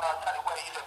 na taliban ilim